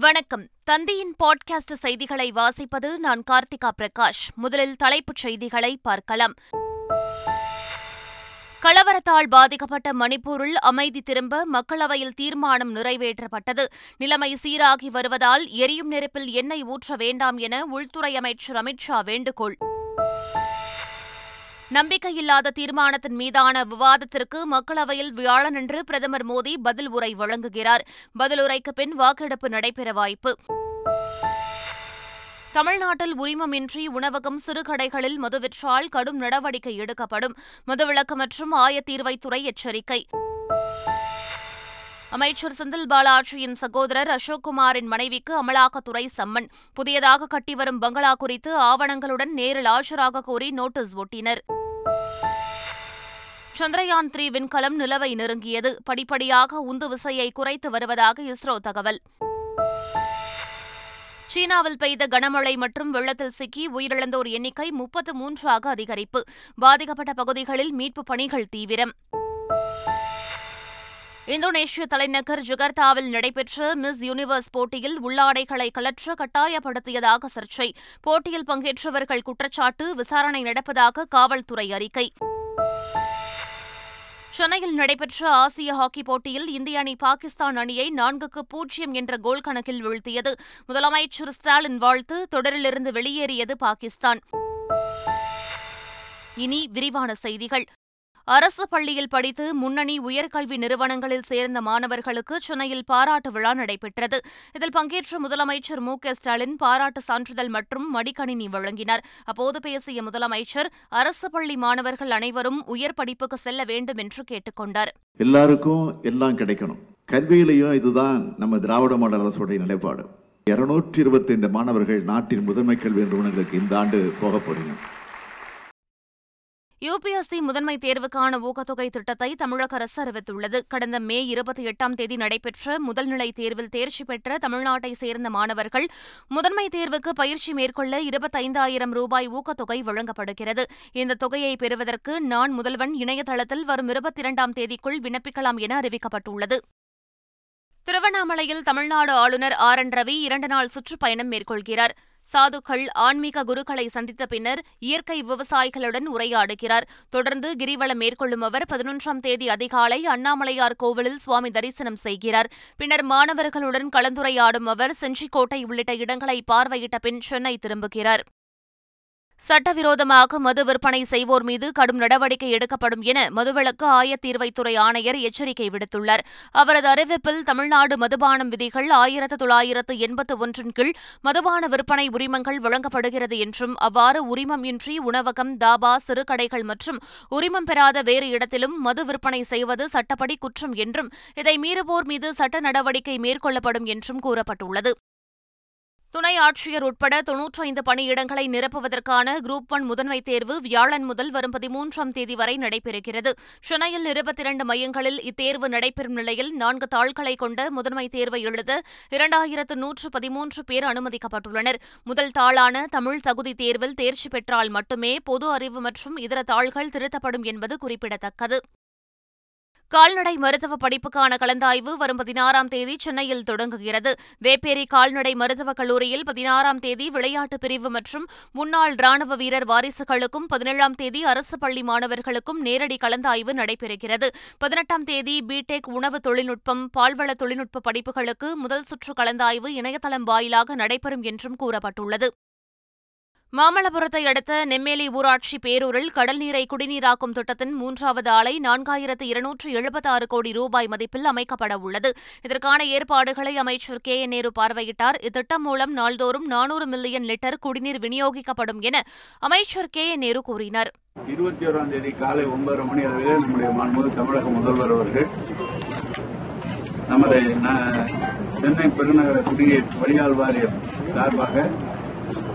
வணக்கம். தந்தியின் பாட்காஸ்ட் செய்திகளை வாசிப்பது நான் கார்த்திகா பிரகாஷ். முதலில் தலைப்புச் செய்திகளை பார்க்கலாம். கலவரத்தால் பாதிக்கப்பட்ட மணிப்பூரில் அமைதி திரும்ப மக்களவையில் தீர்மானம் நிறைவேற்றப்பட்டது. நிலைமை சீராகி வருவதால் எரியும் நெருப்பில் எண்ணெய் ஊற்ற வேண்டாம் என உள்துறை அமைச்சர் அமித் ஷா வேண்டுகோள். நம்பிக்கையில்லாத தீர்மானத்தின் மீதான விவாதத்திற்கு மக்களவையில் வியாழனன்று பிரதமர் மோடி பதில் உரை வழங்குகிறார். பதிலுரைக்கு பின் வாக்கெடுப்பு நடைபெற வாய்ப்பு. தமிழ்நாட்டில் உரிமமின்றி உணவகம் சிறுகடைகளில் மது விற்றால் கடும் நடவடிக்கை எடுக்கப்படும். மதுவிலக்கு மற்றும் ஆயத்தீர்வைத்துறை எச்சரிக்கை. அமைச்சர் செந்தில் பாலாஜியின் சகோதரர் அசோக்குமாரின் மனைவிக்கு அமலாக்கத்துறை சம்மன். புதியதாக கட்டிவரும் பங்களா குறித்து ஆவணங்களுடன் நேரில் ஆஜராக கோரி நோட்டீஸ் ஒட்டினர். சந்திரயான் த்ரீ விண்கலம் நிலவை நெருங்கியது. படிப்படியாக உந்து விசையை குறைத்து வருவதாக இஸ்ரோ தகவல். சீனாவில் பெய்த கனமழை மற்றும் வெள்ளத்தில் சிக்கி உயிரிழந்தோர் எண்ணிக்கை முப்பத்து மூன்றாக அதிகரிப்பு. பாதிக்கப்பட்ட பகுதிகளில் மீட்புப் பணிகள் தீவிரம். இந்தோனேஷிய தலைநகர் ஜுகர்தாவில் நடைபெற்ற மிஸ் யூனிவர்ஸ் போட்டியில் உள்ளாடைகளை கலற்ற கட்டாயப்படுத்தியதாக சர்ச்சை. போட்டியில் பங்கேற்றவர்கள் குற்றச்சாட்டு விசாரணை நடப்பதாக காவல்துறை அறிக்கை. சென்னையில் நடைபெற்ற ஆசிய ஹாக்கி போட்டியில் இந்திய அணி பாகிஸ்தான் அணியை நான்குக்கு பூஜ்ஜியம் என்ற கோல் கணக்கில் வீழ்த்தியது. முதலமைச்சர் ஸ்டாலின் வாழ்த்து தொடரிலிருந்து வெளியேறியது பாகிஸ்தான். இனி விரிவான செய்திகள். அரசு பள்ளியில் படித்து முன்னணி உயர்கல்வி நிறுவனங்களில் சேர்ந்த மாணவர்களுக்கு சென்னையில் பாராட்டு விழா நடைபெற்றது. இதில் பங்கேற்ற முதலமைச்சர் மு ஸ்டாலின் பாராட்டு சான்றிதழ் மற்றும் மடிக்கணினி வழங்கினார். அப்போது பேசிய முதலமைச்சர் அரசு பள்ளி மாணவர்கள் அனைவரும் உயர் படிப்புக்கு செல்ல வேண்டும் என்று கேட்டுக்கொண்டார் எல்லாருக்கும் எல்லாம் கிடைக்கணும். கல்வியிலையும் இதுதான் நம்ம திராவிட மாடல் அரசுடைய நிலைப்பாடு. இருநூற்றி இருபத்தி ஐந்து மாணவர்கள் நாட்டின் முதன்மை கல்வி நிறுவனங்களுக்கு இந்த ஆண்டு போக போறீங்க. யுபிஎஸ்சி முதன்மை தேர்வுக்கான ஊக்கத்தொகை திட்டத்தை தமிழக அரசு அறிவித்துள்ளது. கடந்த மே இருபத்தி எட்டாம் தேதி நடைபெற்ற முதல்நிலை தேர்வில் தேர்ச்சி பெற்ற தமிழ்நாட்டை சேர்ந்த மாணவர்கள் முதன்மை தேர்வுக்கு பயிற்சி மேற்கொள்ள இருபத்தைந்தாயிரம் ரூபாய் ஊக்கத்தொகை வழங்கப்படுகிறது. இந்த தொகையை பெறுவதற்கு நான் முதல்வன் இணையதளத்தில் வரும் இருபத்தி இரண்டாம் தேதிக்குள் விண்ணப்பிக்கலாம் என அறிவிக்கப்பட்டுள்ளது. திருவண்ணாமலையில் தமிழ்நாடு ஆளுநர் ஆர். என். ரவி இரண்டு நாள் சுற்றுப்பயணம் மேற்கொள்கிறார். சாதுக்கள் ஆன்மீக குருக்களை சந்தித்த பின்னர் இயற்கை விவசாயிகளுடன் உரையாடுகிறார். தொடர்ந்து கிரிவலம் மேற்கொள்ளும் அவர் பதினொன்றாம் தேதி அதிகாலை அண்ணாமலையார் கோவிலில் சுவாமி தரிசனம் செய்கிறார். பின்னர் மாணவர்களுடன் கலந்துரையாடும் அவர் செஞ்சிக்கோட்டை உள்ளிட்ட இடங்களை பார்வையிட்ட பின் சென்னை திரும்புகிறார். சட்டவிரோதமாக மது விற்பனை செய்வோர் மீது கடும் நடவடிக்கை எடுக்கப்படும் என மதுவிலக்கு ஆயத்தீர்வைத்துறை ஆணையர் எச்சரிக்கை விடுத்துள்ளார். அவரது அறிவிப்பில் தமிழ்நாடு மதுபானம் விதிகள் ஆயிரத்து தொள்ளாயிரத்து எண்பத்து ஒன்றின் கீழ் மதுபான விற்பனை உரிமங்கள் வழங்கப்படுகிறது என்றும் அவ்வாறு உரிமம் இன்றி உணவகம் தாபா சிறுகடைகள் மற்றும் உரிமம் பெறாத வேறு இடத்திலும் மது விற்பனை செய்வது சட்டப்படி குற்றம் என்றும் இதை மீறுவோர் மீது சட்ட நடவடிக்கை மேற்கொள்ளப்படும் என்றும் கூறப்பட்டுள்ளது. துணை ஆட்சியர் உட்பட தொன்னூற்றைந்து பணியிடங்களை நிரப்புவதற்கான குரூப் ஒன் முதன்மை தேர்வு வியாழன் முதல் வரும் பதிமூன்றாம் தேதி வரை நடைபெறுகிறது. சென்னையில் இருபத்தி இரண்டு மையங்களில் இத்தேர்வு நடைபெறும் நிலையில் நான்கு தாள்களை கொண்ட முதன்மை தேர்வை எழுத இரண்டாயிரத்து நூற்று பதிமூன்று பேர் அனுமதிக்கப்பட்டுள்ளனர். முதல் தாளான தமிழ் தகுதி தேர்வில் தேர்ச்சி பெற்றால் மட்டுமே பொது அறிவு மற்றும் இதர தாள்கள் திருத்தப்படும் என்பது குறிப்பிடத்தக்கது. கால்நடை மருத்துவ படிப்புக்கான கலந்தாய்வு வரும் பதினாறாம் தேதி சென்னையில் தொடங்குகிறது. வேப்பேரி கால்நடை மருத்துவக் கல்லூரியில் பதினாறாம் தேதி விளையாட்டு பிரிவு மற்றும் முன்னாள் ராணுவ வீரர் வாரிசுகளுக்கும் பதினேழாம் தேதி அரசு பள்ளி மாணவர்களுக்கும் நேரடி கலந்தாய்வு நடைபெறுகிறது. பதினெட்டாம் தேதி பிடெக் உணவு தொழில்நுட்பம் பால்வள தொழில்நுட்ப படிப்புகளுக்கு முதல் சுற்று கலந்தாய்வு இணையதளம் வாயிலாக நடைபெறும் என்றும் கூறப்பட்டுள்ளது. மாமல்லபுரத்தை அடுத்த நெம்மேலி ஊராட்சி பேரூரில் கடல் நீரை குடிநீராக்கும் திட்டத்தின் மூன்றாவது ஆலை நான்காயிரத்து இருநூற்று எழுபத்தாறு கோடி ரூபாய் மதிப்பில் அமைக்கப்பட உள்ளது. இதற்கான ஏற்பாடுகளை அமைச்சர் கே. என். நேரு பார்வையிட்டார். இத்திட்டம் மூலம் நாள்தோறும் நானூறு மில்லியன் லிட்டர் குடிநீர் விநியோகிக்கப்படும் என அமைச்சர் கே. என். நேரு கூறினார். இருபத்தி ஓராம் தேதி காலை ஒன்பது மணி அளவில் நம்முடைய மாண்புமிகு தமிழக முதல்வர் அவர்கள் நமது சென்னை பெருநகர குடிநீர் வடிகால் வாரியம் சார்பாக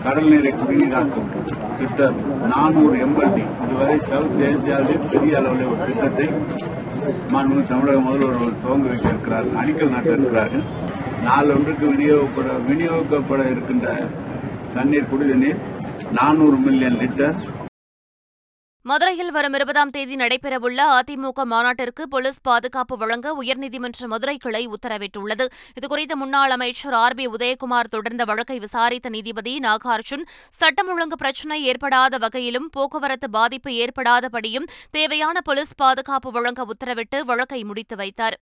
கடல் நீரை குடிநீராக்கும் திட்டம் நானூறு எண்பத்தி இதுவரை சவுத் ஏசியாவிலே பெரிய அளவில் ஒரு திட்டத்தை மாண்பு தமிழக முதல்வர் துவங்க வைக்க அணிக்கல் அடிக்கல் நாட்ட இருக்கிறார்கள் ஒன்றுக்கு விநியோகப்பட விநியோகிக்கப்பட இருக்கின்ற தண்ணீர் குடிநீர் நானூறு மில்லியன் லிட்டர். மதுரையில் வரும் இருபதாம் தேதி நடைபெறவுள்ள அதிமுக மாநாட்டிற்கு போலீஸ் பாதுகாப்பு வழங்க உயர்நீதிமன்ற மதுரை கிளை உத்தரவிட்டுள்ளது. இதுகுறித்து முன்னாள் அமைச்சர் ஆர் பி உதயகுமார் தொடர்ந்த வழக்கை விசாரித்த நீதிபதி நாகார்ஜுன் சட்டம் ஒழுங்கு பிரச்சினை ஏற்படாத வகையிலும் போக்குவரத்து பாதிப்பு ஏற்படாதபடியும் தேவையான போலீஸ் பாதுகாப்பு வழங்க உத்தரவிட்டு வழக்கை முடித்து வைத்தார்.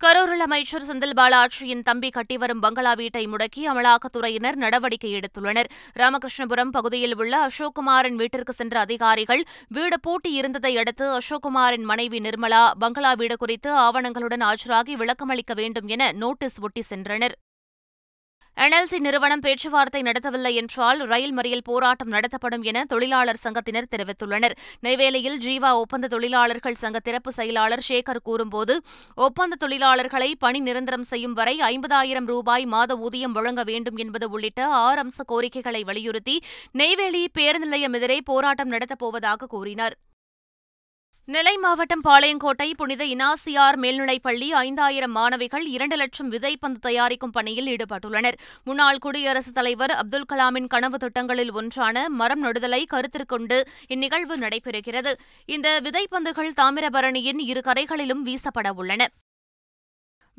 கரூரில் அமைச்சர் செந்தில் பாலாஜியின் தம்பி கட்டிவரும் பங்களா வீட்டை முடக்கி அமலாக்கத்துறையினர் நடவடிக்கை எடுத்துள்ளனர். ராமகிருஷ்ணபுரம் பகுதியில் உள்ள அசோக்குமாரின் வீட்டிற்கு சென்ற அதிகாரிகள் வீடு பூட்டி இருந்ததை அடுத்து அசோக்குமாரின் மனைவி நிர்மலா பங்களா வீடு குறித்து ஆவணங்களுடன் ஆஜராகி விளக்கமளிக்க வேண்டும் என நோட்டீஸ் ஒட்டி சென்றனர். என்எல்சி நிறுவனம் பேச்சுவார்த்தை நடத்தவில்லை என்றால் ரயில் மறியல் போராட்டம் நடத்தப்படும் என தொழிலாளர் சங்கத்தினர் தெரிவித்துள்ளனர். நெய்வேலியில் ஜீவா ஒப்பந்த தொழிலாளர்கள் சங்க திறப்பு செயலாளர் சேகர் கூறும்போது ஒப்பந்த தொழிலாளர்களை பணி நிரந்தரம் செய்யும் வரை ஐம்பதாயிரம் ரூபாய் மாத ஊதியம் வழங்க வேண்டும் என்பது உள்ளிட்ட ஆறு அம்ச கோரிக்கைகளை வலியுறுத்தி நெய்வேலி பேருந்து நிலையம் எதிரே போராட்டம் நடத்தப்போவதாக கூறினார். நெல்லை மாவட்டம் பாளையங்கோட்டை புனித இனாசியார் மேல்நிலைப்பள்ளி ஐந்தாயிரம் மாணவிகள் இரண்டு லட்சம் விதைப்பந்து தயாரிக்கும் பணியில் ஈடுபட்டுள்ளனர். முன்னாள் குடியரசுத் தலைவர் அப்துல் கலாமின் கனவு திட்டங்களில் ஒன்றான மரம் நடுதலை கருத்திற்கொண்டு இந்நிகழ்வு நடைபெறுகிறது. இந்த விதைப்பந்துகள் தாமிரபரணியின் இரு கரைகளிலும் வீசப்பட உள்ளன.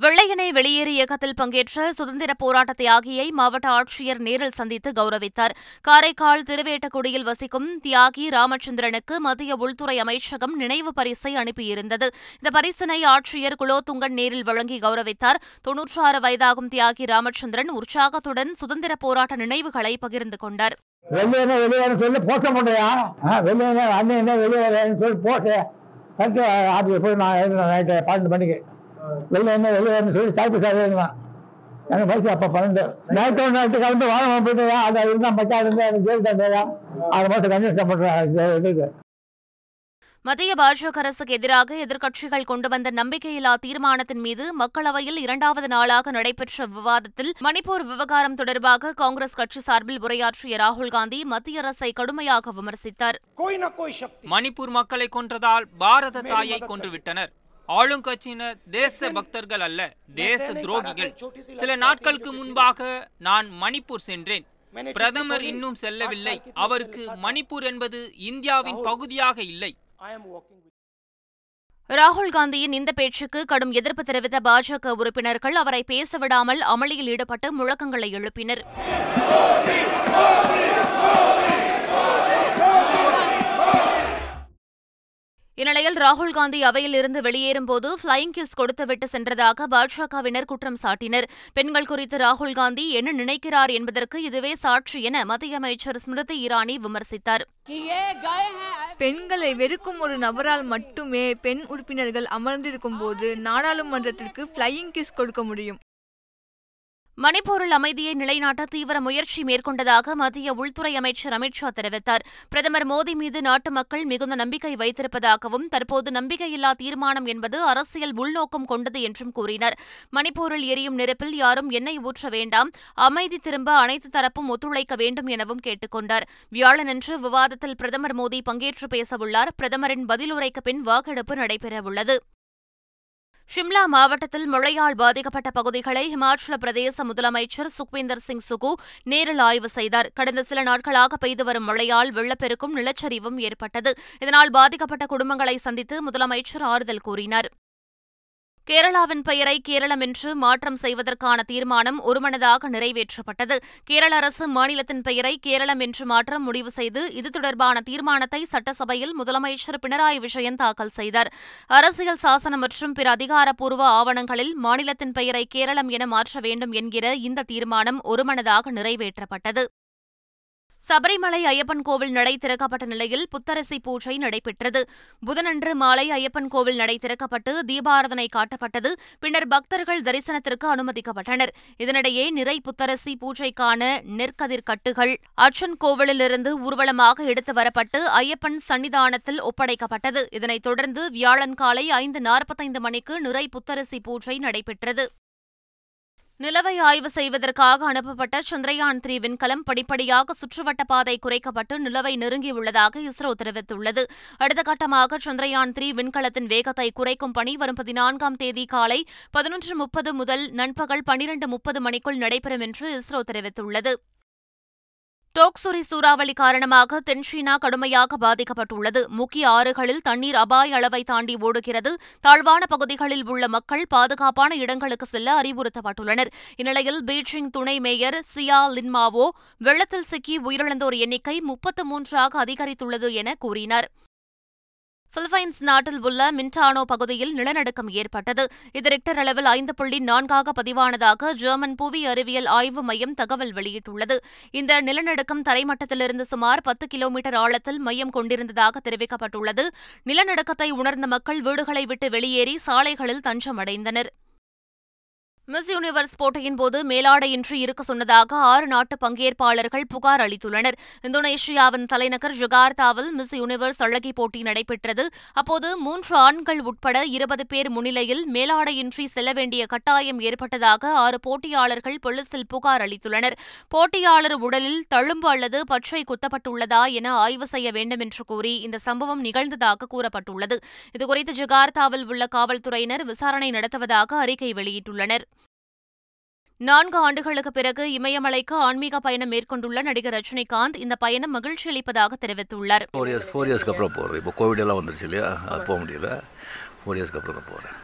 வெள்ளையனை வெளியேறு இயக்கத்தில் பங்கேற்ற சுதந்திர போராட்ட தியாகியை மாவட்ட ஆட்சியர் நேரில் சந்தித்து கௌரவித்தார். காரைக்கால் திருவேட்டக்குடியில் வசிக்கும் தியாகி ராமச்சந்திரனுக்கு மத்திய உள்துறை அமைச்சகம் நினைவு பரிசை அனுப்பியிருந்தது. இந்த பரிசினை ஆட்சியர் குலோத்துங்கன் நேரில் வழங்கி கௌரவித்தார். தொன்னூற்றாறு வயதாகும் தியாகி ராமச்சந்திரன் உற்சாகத்துடன் சுதந்திர போராட்ட நினைவுகளை பகிர்ந்து கொண்டார். வெளியே வெளியே சொல்லி வெளியே அண்ணன் வெளியே சொல்லி போய் நான் பன்னெண்டு மணிக்கு வெளியே என்ன வெளியே சொல்லி சார் எழுதுவேன் எனக்கு வயசு அப்போ பன்னெண்டு. நைட்டு ஒன்று நைட்டு கலந்து வாழ போயிட்டு அது இருந்தால் மச்சா இருந்து எனக்கு ஜெயில் தந்தையா ஆறு மாதம் கன்வின்ஸ் பண்ணுறேன் இதுக்கு மத்திய பாஜக அரசுக்கு எதிராக எதிர்க்கட்சிகள் கொண்டு வந்த நம்பிக்கையில்லா தீர்மானத்தின் மீது மக்களவையில் இரண்டாவது நாளாக நடைபெற்ற விவாதத்தில் மணிப்பூர் விவகாரம் தொடர்பாக காங்கிரஸ் கட்சி சார்பில் உரையாற்றிய ராகுல் காந்தி மத்திய அரசை கடுமையாக விமர்சித்தார். மணிப்பூர் மக்களை கொன்றதால் பாரத தாயை கொன்றுவிட்டனர் ஆளுங்கட்சியினர் தேச பக்தர்கள் அல்ல தேச துரோகிகள். சில நாட்களுக்கு முன்பாக நான் மணிப்பூர் சென்றேன். பிரதமர் இன்னும் செல்லவில்லை. அவருக்கு மணிப்பூர் என்பது இந்தியாவின் பகுதியாக இல்லை. ராகுல் காந்தியின் இந்த பேச்சுக்கு கடும் எதிர்ப்பு தெரிவித்த பாஜக உறுப்பினர்கள் அவரை பேசவிடாமல் அமளியில் ஈடுபட்டு முழக்கங்களை எழுப்பினர். இந்நிலையில் ராகுல் காந்தி அவையிலிருந்து வெளியேறும்போது பிளையிங் கிஸ் கொடுத்துவிட்டு சென்றதாக பாஜகவினர் குற்றம் சாட்டினர். பெண்கள் குறித்து ராகுல் காந்தி என்ன நினைக்கிறார் என்பதற்கு இதுவே சாட்சி என மத்திய அமைச்சர் ஸ்மிருதி இரானி விமர்சித்தார். பெண்களை வெறுக்கும் ஒரு நபரால் மட்டுமே பெண் உறுப்பினர்கள் அமர்ந்திருக்கும் போது நாடாளுமன்றத்திற்கு ஃப்ளையிங் கிஸ் கொடுக்க முடியும். மணிப்பூரில் அமைதியை நிலைநாட்ட தீவிர முயற்சி மேற்கொண்டதாக மத்திய உள்துறை அமைச்சர் அமித்ஷா தெரிவித்தார். பிரதமர் மோடி மீது நாட்டு மக்கள் மிகுந்த நம்பிக்கை வைத்திருப்பதாகவும் தற்போது நம்பிக்கையில்லா தீர்மானம் என்பது அரசியல் உள்நோக்கம் கொண்டது என்றும் கூறினார். மணிப்பூரில் எரியும் நெருப்பில் யாரும் எண்ணெய் ஊற்ற வேண்டாம் அமைதி திரும்ப அனைத்து தரப்பும் ஒத்துழைக்க வேண்டும் எனவும் கேட்டுக் கொண்டார். வியாழனன்று விவாதத்தில் பிரதமர் மோடி பங்கேற்று பேசவுள்ளார். பிரதமரின் பதிலுரைக்கு பின் வாக்கெடுப்பு நடைபெறவுள்ளது. ஷிம்லா மாவட்டத்தில் மழையால் பாதிக்கப்பட்ட பகுதிகளை ஹிமாச்சல பிரதேச முதலமைச்சர் சுக்விந்தர் சிங் சுகு நேரில் ஆய்வு செய்தார். கடந்த சில நாட்களாக பெய்து வரும் மழையால் வெள்ளப்பெருக்கும் நிலச்சரிவும் ஏற்பட்டது. இதனால் பாதிக்கப்பட்ட குடும்பங்களை சந்தித்து முதலமைச்சர் ஆறுதல் கூறினார். கேரளாவின் பெயரை கேரளம் என்று மாற்றம் செய்வதற்கான தீர்மானம் ஒருமனதாக நிறைவேற்றப்பட்டது. கேரள அரசு மாநிலத்தின் பெயரை கேரளம் என்று மாற்றம் முடிவு செய்து இது தொடர்பான தீர்மானத்தை சட்டசபையில் முதலமைச்சர் பினராயி விஜயன் தாக்கல் செய்தார். அரசியல் சாசனம் மற்றும் பிற அதிகாரப்பூர்வ ஆவணங்களில் மாநிலத்தின் பெயரை கேரளம் என மாற்ற வேண்டும் என்கிற இந்த தீர்மானம் ஒருமனதாக நிறைவேற்றப்பட்டது. சபரிமலை ஐயப்பன் கோவில் நடை திறக்கப்பட்ட நிலையில் புத்தரசி பூஜை நடைபெற்றது. புதனன்று மாலை ஐயப்பன் கோவில் நடை திறக்கப்பட்டு தீபாரதனை காட்டப்பட்டது. பின்னர் பக்தர்கள் தரிசனத்திற்கு அனுமதிக்கப்பட்டனர். இதனிடையே நிறை புத்தரசி பூஜைக்கான நெற்கதிர் கட்டுகள் அச்சன் கோவிலிலிருந்து ஊர்வலமாக எடுத்து வரப்பட்டு ஐயப்பன் சன்னிதானத்தில் ஒப்படைக்கப்பட்டது. இதனைத் தொடர்ந்து வியாழன் காலை ஐந்து நாற்பத்தைந்து மணிக்கு நிறை புத்தரசி பூஜை நடைபெற்றது. நிலவை ஆய்வு செய்வதற்காக அனுப்பப்பட்ட சந்திரயான் த்ரீ விண்கலம் படிப்படியாக சுற்றுவட்ட பாதை குறைக்கப்பட்டு நிலவை நெருங்கியுள்ளதாக இஸ்ரோ தெரிவித்துள்ளது. அடுத்த கட்டமாக சந்திரயான் த்ரீ விண்கலத்தின் வேகத்தை குறைக்கும் பணி வரும் பதினான்காம் தேதி காலை பதினொன்று முப்பது முதல் நண்பகல் பனிரண்டு முப்பது மணிக்குள் நடைபெறும் என்று இஸ்ரோ தெரிவித்துள்ளது. டோக்சுரி சூறாவளி காரணமாக தென்சீனா கடுமையாக பாதிக்கப்பட்டுள்ளது. முக்கிய ஆறுகளில் தண்ணீர் அபாய அளவை தாண்டி ஓடுகிறது. தாழ்வான பகுதிகளில் உள்ள மக்கள் பாதுகாப்பான இடங்களுக்கு செல்ல அறிவுறுத்தப்பட்டுள்ளனர். இந்நிலையில் பீஜிங் துணை மேயர் சியா லின்மாவோ வெள்ளத்தில் சிக்கி உயிரிழந்தோர் எண்ணிக்கை முப்பத்து மூன்றாக அதிகரித்துள்ளது என கூறினார். பிலிப்பைன்ஸ் நாட்டில் உள்ள மின்டானோ பகுதியில் நிலநடுக்கம் ஏற்பட்டது. இது ரிக்டர் அளவில் ஐந்து புள்ளி நான்காக பதிவானதாக ஜெர்மன் புவி அறிவியல் ஆய்வு மையம் தகவல் வெளியிட்டுள்ளது. இந்த நிலநடுக்கம் தரைமட்டத்திலிருந்து சுமார் பத்து கிலோமீட்டர் ஆழத்தில் மையம் கொண்டிருந்ததாக தெரிவிக்கப்பட்டுள்ளது. நிலநடுக்கத்தை உணர்ந்த மக்கள் வீடுகளை விட்டு வெளியேறி சாலைகளில் தஞ்சமடைந்தனர். மிஸ் யூனிவர்ஸ் போட்டியின் போது மேலாடையின்றி இருக்க சொன்னதாக ஆறு நாட்டு பங்கேற்பாளர்கள் புகார் அளித்துள்ளனர். இந்தோனேஷியாவின் தலைநகர் ஜகார்த்தாவில் மிஸ் யூனிவர்ஸ் அழகி போட்டி நடைபெற்றது. அப்போது மூன்று ஆண்கள் உட்பட இருபது பேர் முன்னிலையில் மேலாடையின்றி செல்ல வேண்டிய கட்டாயம் ஏற்பட்டதாக ஆறு போட்டியாளர்கள் போலீசில் புகார் அளித்துள்ளனர். போட்டியாளர் உடலில் தழும்பு அல்லது பற்றை குத்தப்பட்டுள்ளதா என ஆய்வு செய்ய வேண்டும் என்று கூறி இந்த சம்பவம் நிகழ்ந்ததாக கூறப்பட்டுள்ளது. இதுகுறித்து ஜகார்த்தாவில் உள்ள காவல்துறையினர் விசாரணை நடத்துவதாக அறிக்கை வெளியிட்டுள்ளனர். நான்கு ஆண்டுகளுக்கு பிறகு இமயமலைக்கு ஆன்மீக பயணம் மேற்கொண்டுள்ள நடிகர் ரஜினிகாந்த் இந்த பயணம் மகிழ்ச்சி அளிப்பதாக தெரிவித்துள்ளார். ஃபோர் இயர்ஸ்க்கு அப்புறம் போகிறேன் இப்போ கோவிட் எல்லாம் வந்துருச்சு இல்லையா? போக முடியல. ஃபோர் இயர்ஸ்க்கு அப்புறம் தான் போகிறேன்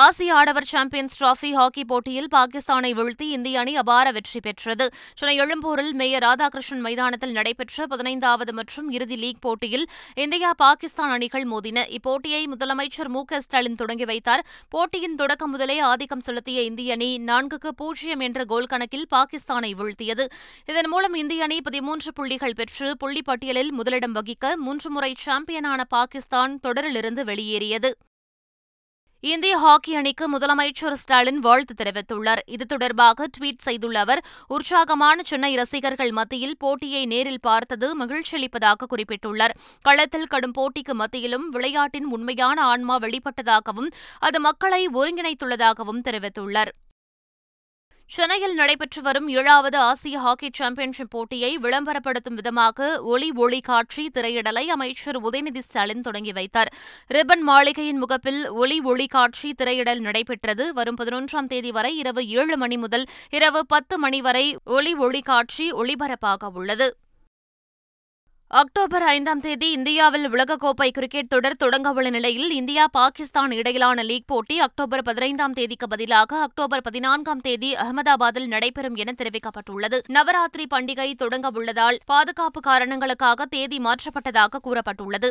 ஆசிய ஆடவர் சாம்பியன்ஸ் டிராபி ஹாக்கி போட்டியில் பாகிஸ்தானை வீழ்த்தி இந்திய அணி அபார வெற்றி பெற்றது. சென்னை எழும்பூரில் மேயர் ராதாகிருஷ்ணன் மைதானத்தில் நடைபெற்ற பதினைந்தாவது மற்றும் இறுதி லீக் போட்டியில் இந்தியா பாகிஸ்தான் அணிகள் மோதின. இப்போட்டியை முதலமைச்சர் மு ஸ்டாலின் தொடங்கி வைத்தார். போட்டியின் தொடக்கம் முதலே ஆதிக்கம் செலுத்திய இந்திய அணி நான்குக்கு பூஜ்ஜியம் என்ற கோல் கணக்கில் பாகிஸ்தானை வீழ்த்தியது. இதன் மூலம் இந்திய அணி பதிமூன்று புள்ளிகள் பெற்று புள்ளிப்பட்டியலில் முதலிடம் வகிக்க மூன்று முறை சாம்பியனான பாகிஸ்தான் தொடரிலிருந்து வெளியேறியது. இந்திய ஹாக்கி அணிக்கு முதலமைச்சர் ஸ்டாலின் வாழ்த்து தெரிவித்துள்ளார். இது தொடர்பாக ட்வீட் செய்துள்ள அவர் உற்சாகமான சென்னை ரசிகர்கள் மத்தியில் போட்டியை நேரில் பார்த்தது மகிழ்ச்சியளிப்பதாக குறிப்பிட்டுள்ளார். களத்தில் கடும் போட்டிக்கு மத்தியிலும் விளையாட்டின் உண்மையான ஆன்மா வெளிப்பட்டதாகவும் அது மக்களை ஒருங்கிணைத்துள்ளதாகவும் தெரிவித்துள்ளார். சென்னையில் நடைபெற்று வரும் ஏழாவது ஆசிய ஹாக்கி சாம்பியன்ஷிப் போட்டியை விளம்பரப்படுத்தும் விதமாக ஒளி ஒளி காட்சி திரையிடலை அமைச்சர் உதயநிதி ஸ்டாலின் தொடங்கி வைத்தார். ரிப்பன் மாளிகையின் முகப்பில் ஒளி ஒளி காட்சி திரையிடல் நடைபெற்றது. வரும் பதினொன்றாம் தேதி வரை இரவு ஏழு மணி முதல் இரவு பத்து மணி வரை ஒளி ஒளி காட்சி ஒளிபரப்பாக உள்ளது. அக்டோபர் ஐந்தாம் தேதி இந்தியாவில் உலகக்கோப்பை கிரிக்கெட் தொடர் தொடங்கவுள்ள நிலையில் இந்தியா பாகிஸ்தான் இடையிலான லீக் போட்டி அக்டோபர் பதினைந்தாம் தேதிக்கு பதிலாக அக்டோபர் பதினான்காம் தேதி அகமதாபாத்தில் நடைபெறும் என தெரிவிக்கப்பட்டுள்ளது. நவராத்திரி பண்டிகை தொடங்கவுள்ளதால் பாதுகாப்பு காரணங்களுக்காக தேதி மாற்றப்பட்டதாக கூறப்பட்டுள்ளது.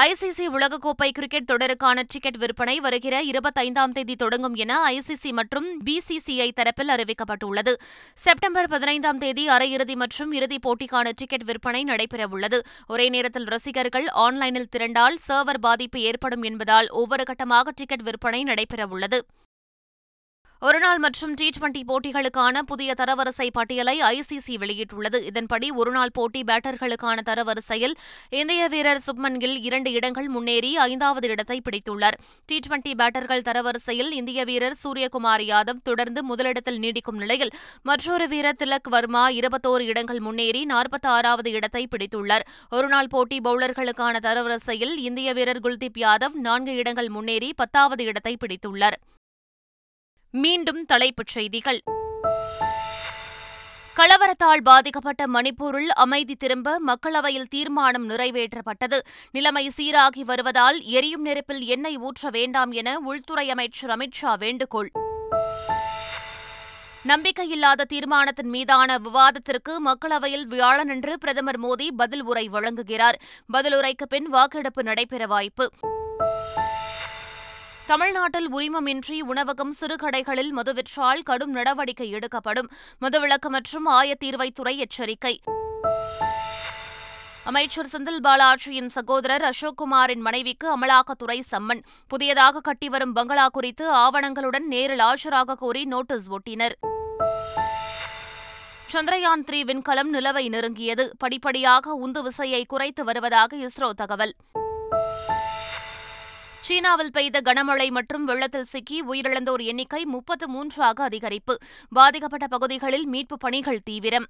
ஐசிசி உலகக்கோப்பை கிரிக்கெட் தொடருக்கான டிக்கெட் விற்பனை வருகிற இருபத்தைந்தாம் தேதி தொடங்கும் என ஐசிசி மற்றும் பிசிசிஐ தரப்பில் அறிவிக்கப்பட்டுள்ளது. செப்டம்பர் பதினைந்தாம் தேதி அரையிறுதி மற்றும் இறுதிப் போட்டிக்கான டிக்கெட் விற்பனை நடைபெறவுள்ளது. ஒரே நேரத்தில் ரசிகர்கள் ஆன்லைனில் திரண்டால் சர்வர் பாதிப்பு ஏற்படும் என்பதால் ஒவ்வொரு கட்டமாக டிக்கெட் விற்பனை நடைபெறவுள்ளது. ஒருநாள் மற்றும் டி டுவெண்டி போட்டிகளுக்கான புதிய தரவரிசை பட்டியலை ஐசிசி வெளியிட்டுள்ளது. இதன்படி ஒருநாள் போட்டி பேட்டர்களுக்கான தரவரிசையில் இந்திய வீரர் சுப்மன் கில் இரண்டு இடங்கள் முன்னேறி ஐந்தாவது இடத்தை பிடித்துள்ளார். டி டுவெண்டி பேட்டர்கள் தரவரிசையில் இந்திய வீரர் சூரியகுமார் யாதவ் தொடர்ந்து முதலிடத்தில் நீடிக்கும் நிலையில் மற்றொரு வீரர் திலக் வர்மா இருபத்தோரு இடங்கள் முன்னேறி நாற்பத்தி ஆறாவது இடத்தை பிடித்துள்ளார். ஒருநாள் போட்டி பவுலர்களுக்கான தரவரிசையில் இந்திய வீரர் குல்தீப் யாதவ் நான்கு இடங்கள் முன்னேறி பத்தாவது இடத்தை பிடித்துள்ளார். மீண்டும் தலைப்புச் செய்திகள். கலவரத்தால் பாதிக்கப்பட்ட மணிப்பூரில் அமைதி திரும்ப மக்களவையில் தீர்மானம் நிறைவேற்றப்பட்டது. நிலைமை சீராகி வருவதால் எரியும் நெருப்பில் எண்ணெய் ஊற்ற வேண்டாம் என உள்துறை அமைச்சர் அமித்ஷா வேண்டுகோள். நம்பிக்கையில்லாத தீர்மானத்தின் மீதான விவாதத்திற்கு மக்களவையில் வியாழனன்று பிரதமர் மோடி பதில் உரை வழங்குகிறார். பதிலுரைக்கு பின் வாக்கெடுப்பு நடைபெற வாய்ப்பு. தமிழ்நாட்டில் உரிமமின்றி உணவகம் சிறுகடைகளில் மது விற்றால் கடும் நடவடிக்கை எடுக்கப்படும். மதுவிலக்கு மற்றும் ஆயத்தீர்வைத்துறை எச்சரிக்கை. அமைச்சர் செந்தில் பாலாஜியின் சகோதரர் அசோக்குமாரின் மனைவிக்கு அமலாக்கத்துறை சம்மன். புதியதாக கட்டிவரும் பங்களா குறித்து ஆவணங்களுடன் நேரில் ஆஜராக கோரி நோட்டீஸ் ஒட்டினர். சந்திரயான் த்ரீ விண்கலம் நிலவை நெருங்கியது. படிப்படியாக உந்து விசையை குறைத்து வருவதாக இஸ்ரோ தகவல். சீனாவில் பெய்த கனமழை மற்றும் வெள்ளத்தில் சிக்கி உயிரிழந்தோர் எண்ணிக்கை முப்பத்து மூன்றாக அதிகரிப்பு. பாதிக்கப்பட்ட பகுதிகளில் மீட்புப் பணிகள் தீவிரம்.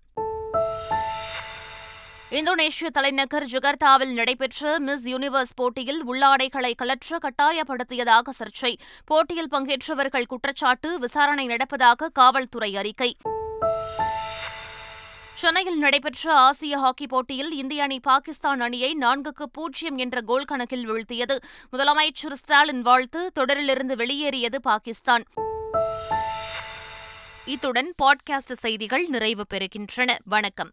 இந்தோனேஷிய தலைநகர் ஜுகர்தாவில் நடைபெற்ற மிஸ் யூனிவர்ஸ் போட்டியில் உள்ளாடைகளை கலற்ற கட்டாயப்படுத்தியதாக சர்ச்சை. போட்டியில் பங்கேற்றவர்கள் குற்றச்சாட்டு விசாரணை நடப்பதாக காவல்துறை அறிக்கை. சென்னையில் நடைபெற்ற ஆசிய ஹாக்கி போட்டியில் இந்திய அணி பாகிஸ்தான் அணியை நான்குக்கு பூஜ்ஜியம் என்ற கோல் கணக்கில் வீழ்த்தியது. முதலமைச்சர் ஸ்டாலின் வாழ்த்து தொடரிலிருந்து வெளியேறியது பாகிஸ்தான். இத்துடன் பாட்காஸ்ட் செய்திகள் நிறைவு பெறுகின்றன. வணக்கம்.